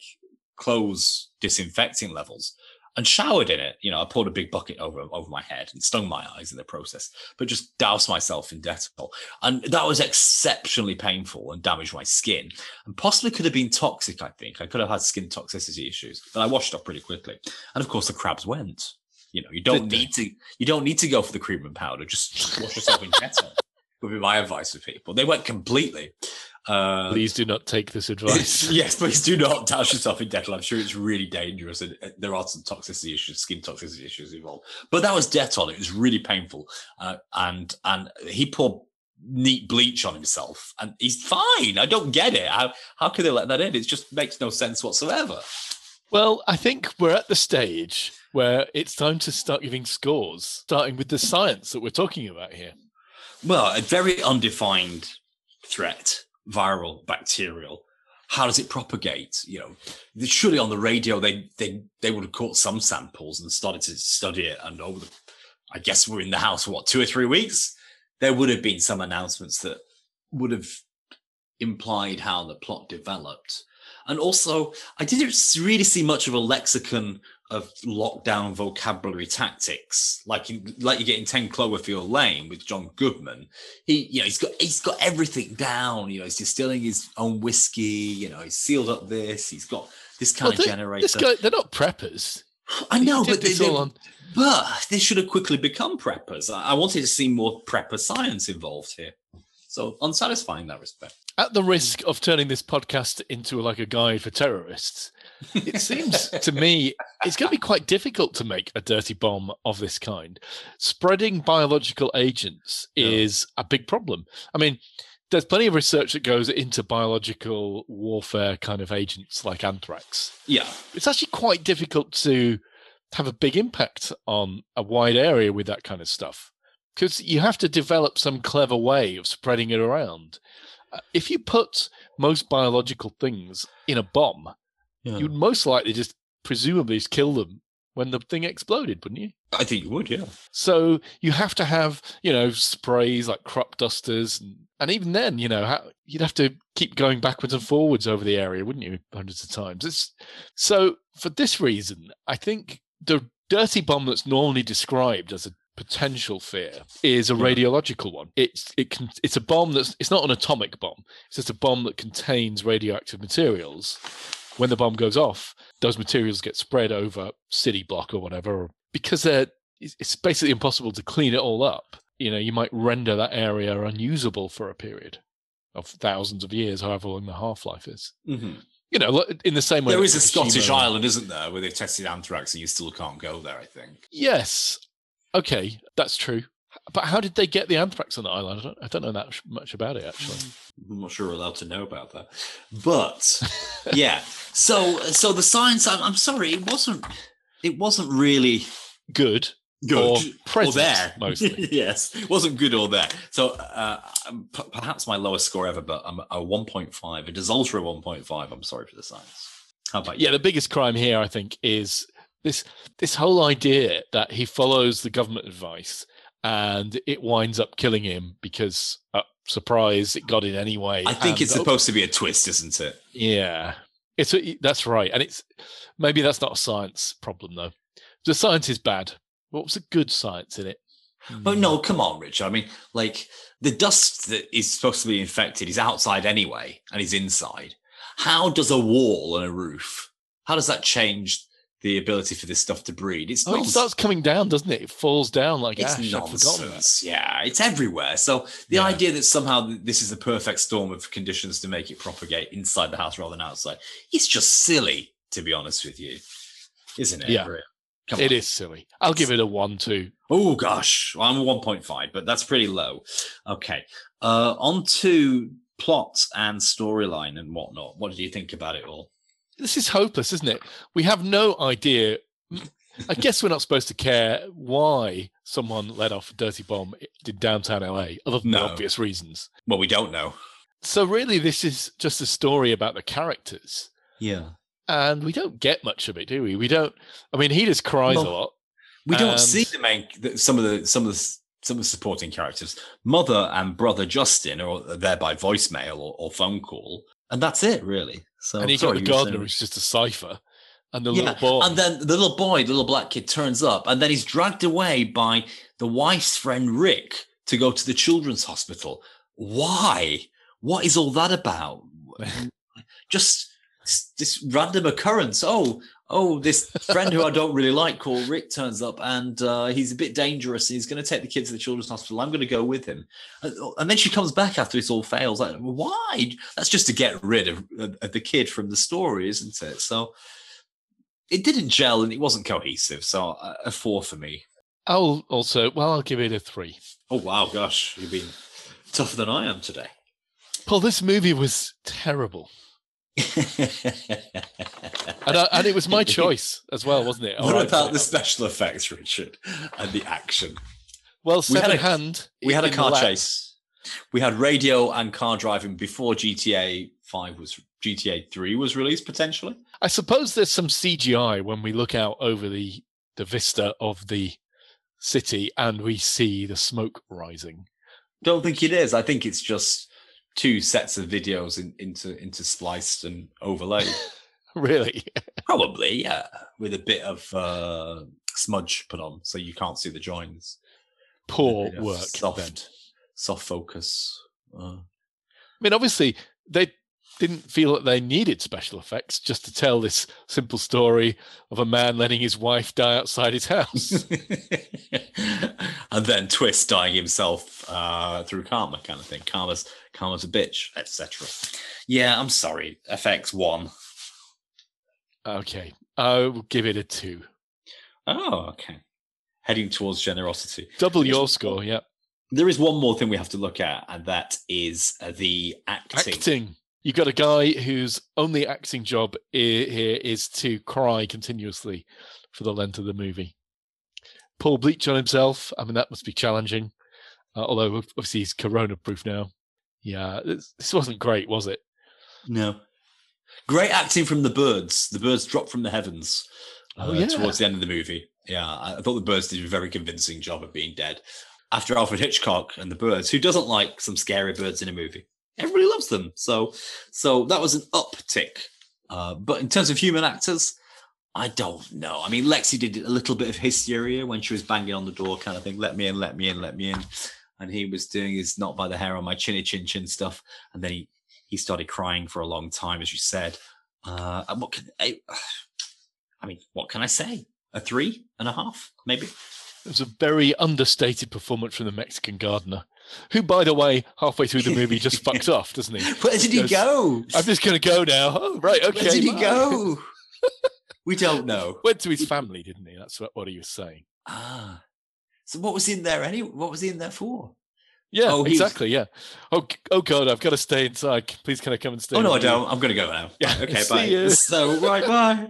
close disinfecting levels and showered in it. You know, I poured a big bucket over, over my head and stung my eyes in the process, but just doused myself in Dettol. And that was exceptionally painful and damaged my skin and possibly could have been toxic. I think I could have had skin toxicity issues, but I washed up pretty quickly. And of course the crabs went, you know, you don't need to, you don't need to go for the cream and powder. Just wash yourself in Dettol would be my advice for people. They went completely. Uh, please do not take this advice. yes, please do not douse yourself in Dettol. I'm sure it's really dangerous, and uh, there are some toxicity issues, skin toxicity issues involved. But that was Dettol. It was really painful, uh, and and he poured neat bleach on himself, and he's fine. I don't get it. How how could they let that in? It just makes no sense whatsoever. Well, I think we're at the stage where it's time to start giving scores, starting with the science that we're talking about here. Well, a very undefined threat, viral, bacterial. How does it propagate? You know, surely on the radio they they they would have caught some samples and started to study it. And over the, I guess we're in the house for what two or three weeks. There would have been some announcements that would have implied how the plot developed. And also, I didn't really see much of a lexicon of lockdown vocabulary tactics, like in, like you get in Ten Cloverfield Lane with John Goodman. He, you know, he's got he's got everything down. You know, he's distilling his own whiskey. You know, he's sealed up this. He's got this kind Well, of they- generator. Guy, they're not preppers. I know, but they, they- on- but they should have quickly become preppers. I, I wanted to see more prepper science involved here. So unsatisfying in that respect. At the risk of turning this podcast into like a guide for terrorists, it seems to me it's going to be quite difficult to make a dirty bomb of this kind. Spreading biological agents Yeah. is a big problem. I mean, there's plenty of research that goes into biological warfare kind of agents like anthrax. Yeah. It's actually quite difficult to have a big impact on a wide area with that kind of stuff because you have to develop some clever way of spreading it around. Uh, If you put most biological things in a bomb, you'd most likely just presumably just kill them when the thing exploded, wouldn't you? I think you would, yeah. So you have to have, you know, sprays like crop dusters, and, and even then, you know, how, you'd have to keep going backwards and forwards over the area, wouldn't you, hundreds of times? It's so for this reason, I think the dirty bomb that's normally described as a potential fear is a radiological one. It's it can it's a bomb that's it's not an atomic bomb. It's just a bomb that contains radioactive materials. When the bomb goes off, those materials get spread over city block or whatever because they're it's basically impossible to clean it all up. You know, you might render that area unusable for a period of thousands of years, however long the half life is. Mm-hmm. You know, in the same way. there is a Scottish island, isn't there, where they've tested anthrax and you still can't go there, I think. Yes. Okay, that's true. But how did they get the anthrax on the island? I don't, I don't know that much about it actually. I'm not sure we're allowed to know about that, but yeah. So, so the science. I'm, I'm sorry, it wasn't. It wasn't really Good. good Or or there mostly. yes, it wasn't good or there. So, uh, um, p- perhaps my lowest score ever, but I'm a 1.5. It is ultra 1.5. I'm sorry for the science. How about you? Yeah, the biggest crime here, I think, is this this whole idea that he follows the government advice and it winds up killing him because, uh, surprise, it got in anyway. I think and- it's supposed to be a twist, isn't it? Yeah, it's a, that's right, and it's maybe that's not a science problem though. The science is bad. What was the good science in it? But no, come on, Rich. I mean, like the dust that is supposed to be infected is outside anyway, and is inside. How does a wall and a roof? How does that change the ability for this stuff to breed? It's Oh, it starts coming down, doesn't it? It falls down like It's ash. Nonsense. Yeah, it's everywhere. So the Yeah. idea that somehow this is the perfect storm of conditions to make it propagate inside the house rather than outside, it's just silly, to be honest with you, isn't it? Yeah. On. is silly. I'll give it a one, two. Oh gosh, well, I'm a 1.5, but that's pretty low. Okay, uh, on to plot and storyline and whatnot. What did you think about it all? This is hopeless, isn't it? We have no idea. I guess we're not supposed to care why someone let off a dirty bomb in downtown LA, other than No. the obvious reasons. Well, we don't know. So really, this is just a story about the characters, Yeah, and we don't get much of it, do we? We don't. I mean, he just cries a lot. we don't see the main some of the some of the some of the supporting characters. Mother and brother Justin are there by voicemail or, or phone call, and that's it really. So and you got the gardener, saying- who's just a cipher, and the Yeah, little boy. And then the little boy, the little black kid turns up, and then he's dragged away by the wife's friend Rick to go to the children's hospital. Why? What is all that about? Just this random occurrence. Oh, oh, this friend who I don't really like called Rick turns up, and uh, he's a bit dangerous. And he's going to take the kids to the children's hospital. I'm going to go with him. And, then she comes back after it all fails. Like, why? That's just to get rid of, of, the kid from the story, isn't it? So it didn't gel and it wasn't cohesive. So a, a four for me. I'll also, well, I'll give it a three. Oh wow, gosh, you've been tougher than I am today. Paul, this movie was terrible, and, I, and it was my choice as well, wasn't it? What All right, about the special effects, Richard, and the action? Well, We had a- hand. We had a car chase. We had radio and car driving before GTA Five was GTA Three was released potentially. I suppose there's some CGI when we look out over the the vista of the city and we see the smoke rising. Don't think it is. I think it's just two sets of videos in, into into spliced and overlaid. Really? Probably, yeah, with a bit of uh, smudge put on, so you can't see the joins. Poor work. soft, then. soft focus. Uh, I mean, obviously, they didn't feel that they needed special effects just to tell this simple story of a man letting his wife die outside his house. and then twist dying himself uh, through karma, kind of thing. Karma's karma's a bitch, etc. Yeah, I'm sorry. FX one. okay, I'll give it a two. Oh, okay. Heading towards generosity. Double your score, yeah. There is one more thing we have to look at, and that is the acting. Acting. You got a guy whose only acting job here is to cry continuously for the length of the movie. Paul bleach on himself. I mean, that must be challenging. Uh, although obviously he's corona proof now. Yeah, this, wasn't great, was it? No. Great acting from the birds. The birds dropped from the heavens Oh, uh, yeah. towards the end of the movie. Yeah, I thought the birds did a very convincing job of being dead. After Alfred Hitchcock and the birds, who doesn't like some scary birds in a movie? Everybody loves them. So, so that was an uptick. Uh, but in terms of human actors, I don't know. I mean, Lexi did a little bit of hysteria when she was banging on the door, kind of thing. Let me in, let me in, let me in. And he was doing his not by the hair on my chinny chin chin stuff. And then he he started crying for a long time, as you said. Uh, and what can I, I mean, what can I say? A three and a half, maybe. It was a very understated performance from the Mexican gardener, who, by the way, halfway through the movie just fucked off, doesn't he? Where did he Goes, go? I'm just going to go now. Oh, right, okay. Where did he bye." go? we don't know. Went to his family, didn't he? That's what, what he was saying. Ah, So what was in there anyway? What was he in there for? Yeah, Oh, was- exactly. Yeah. Oh, oh God, I've got to stay inside. Please, can I come and stay? Oh no, I don't. I'm going to go now. Yeah, Okay, see bye. you. So right, bye.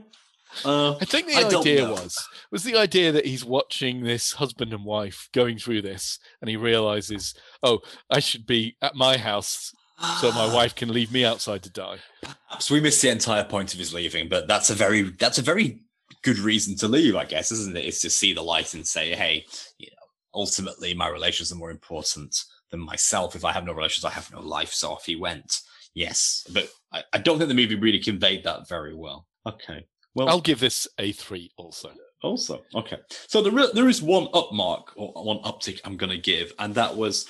Uh, I think the I idea was was the idea that he's watching this husband and wife going through this, and he realizes, oh, I should be at my house so my wife can leave me outside to die. Perhaps we missed the entire point of his leaving, but that's a very that's a very good reason to leave, I guess, isn't it? It's to see the light and say, hey, you know, ultimately my relations are more important than myself. If I have no relations, I have no life. So off he went. Yes, but I, I don't think the movie really conveyed that very well. Okay. Well, I'll give this a three also. also okay. So there there is one upmark or one uptick I'm going to give, and that was.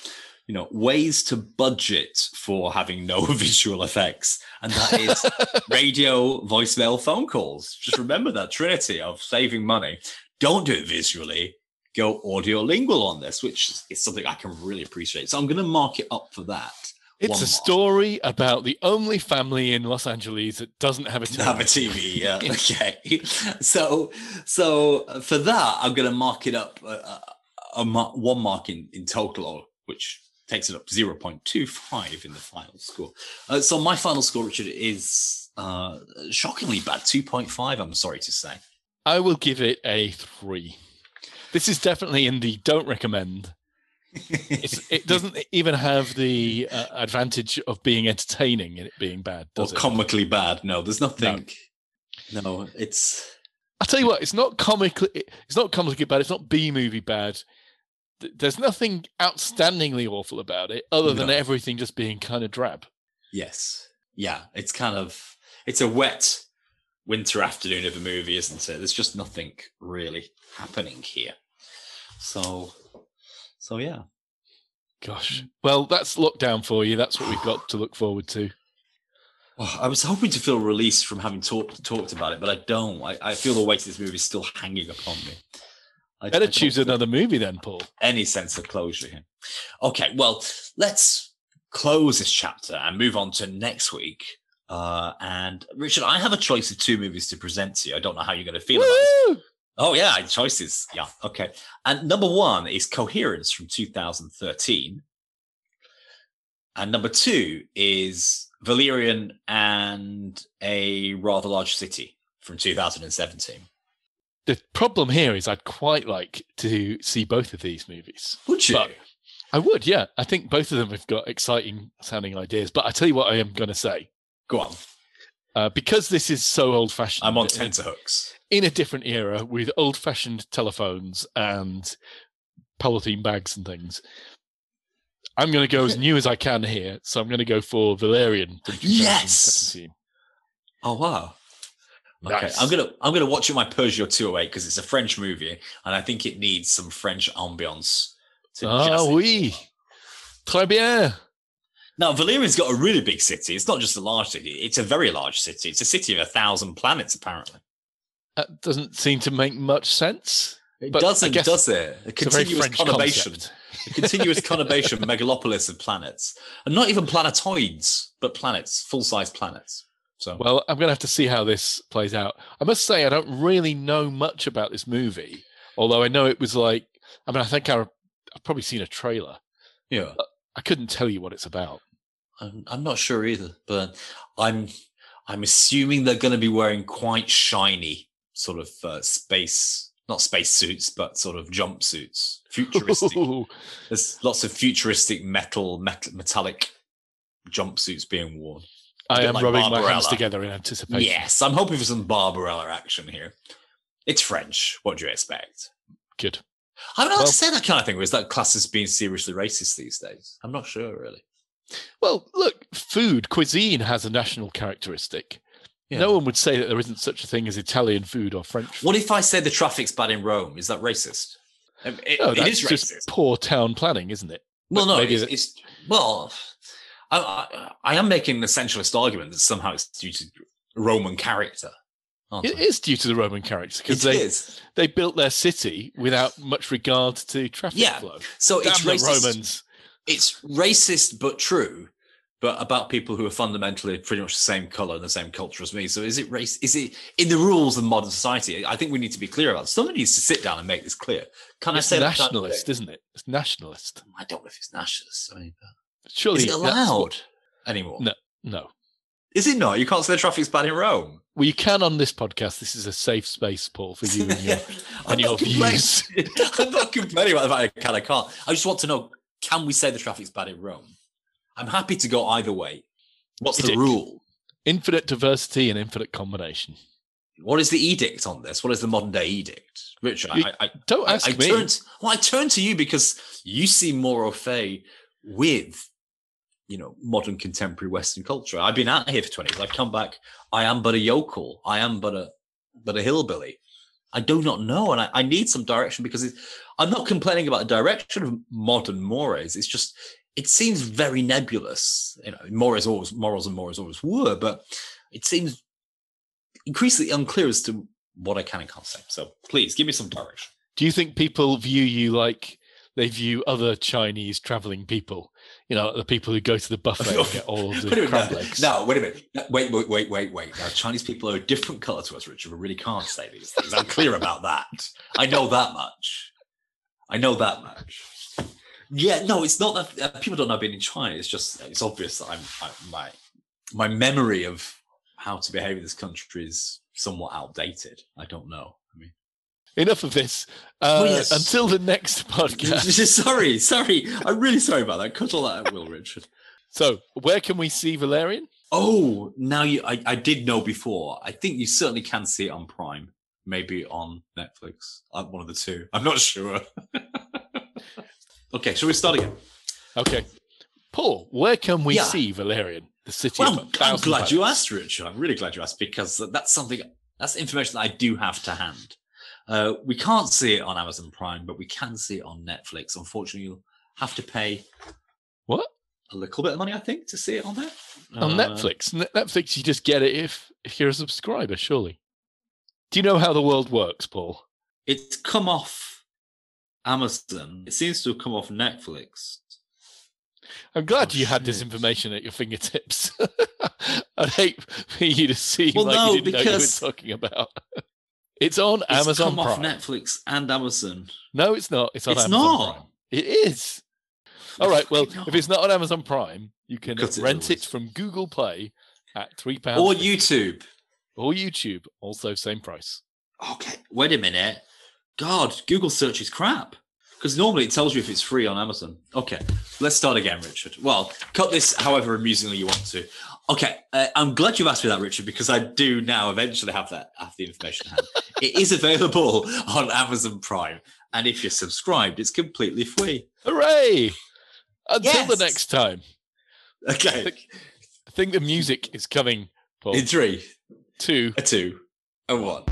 You know, ways to budget for having no visual effects, and that is radio, voicemail, phone calls. Just remember that trinity of saving money. Don't do it visually. Go audio lingual on this, which is something I can really appreciate. So I'm going to mark it up for that. It's a story about the only family in Los Angeles that doesn't have a Doesn't have a. TV. Yeah. Okay. So, so uh, for that, I'm going to mark it up uh, uh, a mar- one mark in, in total, which takes it up 0.25 in the final score. Uh, so my final score, Richard, is uh, shockingly bad, 2.5. I'm sorry to say. I will give it a three. This is definitely in the don't recommend. It's, it doesn't even have the uh, advantage of being entertaining and it being bad, or it? comically bad. No, there's nothing. No, it's I'll tell you what, it's not comically, it's not comically bad. It's not B movie bad. There's nothing outstandingly awful about it, other than No. everything just being kind of drab. yes, yeah. It's kind of it's a wet winter afternoon of a movie, isn't it? There's just nothing really happening here. So, so yeah. Gosh. Well, that's lockdown for you. That's what we've got to look forward to. Oh, I was hoping to feel released from having talked talked about it, but I don't. I, I feel the weight of this movie is still hanging upon me. I, Better I choose another movie then, Paul. Any sense of closure here? Okay, well, let's close this chapter and move on to next week. Uh, and Richard, I have a choice of two movies to present to you. I don't know how you're going to feel about this. Oh yeah, choices. Yeah, okay. And number one is Coherence from 2013, and number two is Valerian and a rather large city from 2017. The problem here is I'd quite like to see both of these movies. Would you? But I would, yeah. I think both of them have got exciting sounding ideas. But I tell you what I am going to say. Go on. Uh, because this is so old fashioned. I'm on tenterhooks. In a different era with old fashioned telephones and polythene bags and things. I'm going to go as new as I can here. So I'm going to go for Valerian. Yes! Oh wow. Okay, Nice. I'm gonna I'm gonna watch it my Peugeot 208 because it's a French movie and I think it needs some French ambiance. Ah, oui. Très bien. Now Valerian's got a really big city. It's not just a large city; it's a very large city. It's a city of a thousand planets, apparently. That doesn't seem to make much sense. It doesn't, does it? A It's a very continuous conurbation, concept. a continuous conurbation megalopolis of planets, and not even planetoids, but planets, full-size planets. So, Well, I'm going to have to see how this plays out. I must say, I don't really know much about this movie, although I know it was like, I mean, I think I, I've probably seen a trailer. yeah. I couldn't tell you what it's about. I'm, I'm not sure either, but I'm I'm assuming they're going to be wearing quite shiny sort of uh, space, not space suits, but sort of jumpsuits, futuristic. Ooh, There's lots of futuristic metal, metal metallic jumpsuits being worn. I am like rubbing my hands together in anticipation. Yes, I'm hoping for some Barbarella action here. It's French. What do you expect? Good. I'm not Well- to say that kind of thing. Is that class as being seriously racist these days? I'm not sure, really. Well, look, food, cuisine has a national characteristic. No one would say that there isn't such a thing as Italian food or French food. What if I say the traffic's bad in Rome? Is that racist? Um, It, no, it that's is just racist. poor town planning, isn't it? Well, no, it's, it's well. I, I, I am making an essentialist argument that somehow it's due to Roman character. aren't It I? is due to the Roman character because they, is. they built their city without much regard to traffic Yeah. flow. So Damn it's the racist. Romans. It's racist but true but about people who are fundamentally pretty much the same color and the same culture as me. So is it race? Is it in the rules of modern society? I think we need to be clear about. It. Someone needs to sit down and make this clear. Can It's I say that kind of nationalist, isn't it? It's nationalist. I don't know if it's nationalist. I mean, Surely is it allowed what- anymore? No. No. Is it not? You can't say the traffic's bad in Rome. Well, you can on this podcast. This is a safe space, Paul, for you and your and your views. I'm not complaining about the fact I can, I can't. I just want to know: Can we say the traffic's bad in Rome? I'm happy to go either way. What's the rule? Infinite diversity and infinite combination. What is the edict on this? What is the modern day edict, Richard? You- I, I, Don't I, ask I me. turned well, I turn to you because you seem more au fait with, you know, modern contemporary Western culture. I've been out here for twenty years. I've come back. I am but a yokel. I am but a but a hillbilly. I do not know, and I, I need some direction because I'm not complaining about the direction of modern mores. It's just it seems very nebulous. You know, mores always morals and mores always were, but it seems increasingly unclear as to what I can and can't say. So please give me some direction. Do you think people view you like they view other Chinese traveling people? You know, the people who go to the buffet and get all the minute, crab no, legs. no, wait a minute. No, Wait, wait, wait, wait, wait. Now, Chinese people are a different color to us, Richard. We really can't say these things. I'm clear about that. I know that much. I know that much. Yeah, no, it's not that uh, people don't know I've been in China. It's just it's obvious that I'm I, my my memory of how to behave in this country is somewhat outdated. I don't know. I mean, Enough of this. Uh, Oh, yes. Until the next podcast. sorry, sorry. I'm really sorry about that. Cut all that out, Will Richard. so, where can we see Valerian? Oh, now you I, I did know before. I think you certainly can see it on Prime, maybe on Netflix. Uh, one of the two. I'm not sure. okay, shall we start again? Okay. Paul, where can we Yeah. see Valerian? The city Well, of I'm glad you asked, Richard. I'm really glad you asked because that's something that's information that I do have to hand. Uh, we can't see it on Amazon Prime, but we can see it on Netflix. Unfortunately, you'll have to pay What? a little bit of money, I think, to see it on there. On Uh, Netflix. Netflix, you just get it if, if you're a subscriber, surely. Do you know how the world works, Paul? It's come off Amazon. It seems to have come off Netflix. I'm glad Oh, you had this oh, information at your fingertips. I'd hate for you to see Well, like no, you didn't know you were talking about. it's on It's Amazon come off Netflix and Amazon. No, it's not. It's on It's Amazon not. Prime. It is. All right. Well, Fucking if it's not on Amazon Prime, you can Cut rent it from Google Play at three pounds Or YouTube. or YouTube, also same price. Okay, wait a minute. God, Google search is crap. Because normally it tells you if it's free on Amazon. Okay, let's start again, Richard. Well, cut this however amusingly you want to. Okay, uh, I'm glad you asked me that, Richard, because I do now eventually have that have the information. hand. it is available on Amazon Prime, and if you're subscribed, it's completely free. Hooray! Until the next time. Okay, I think the music is coming, Paul. in three, Two. a two, a one.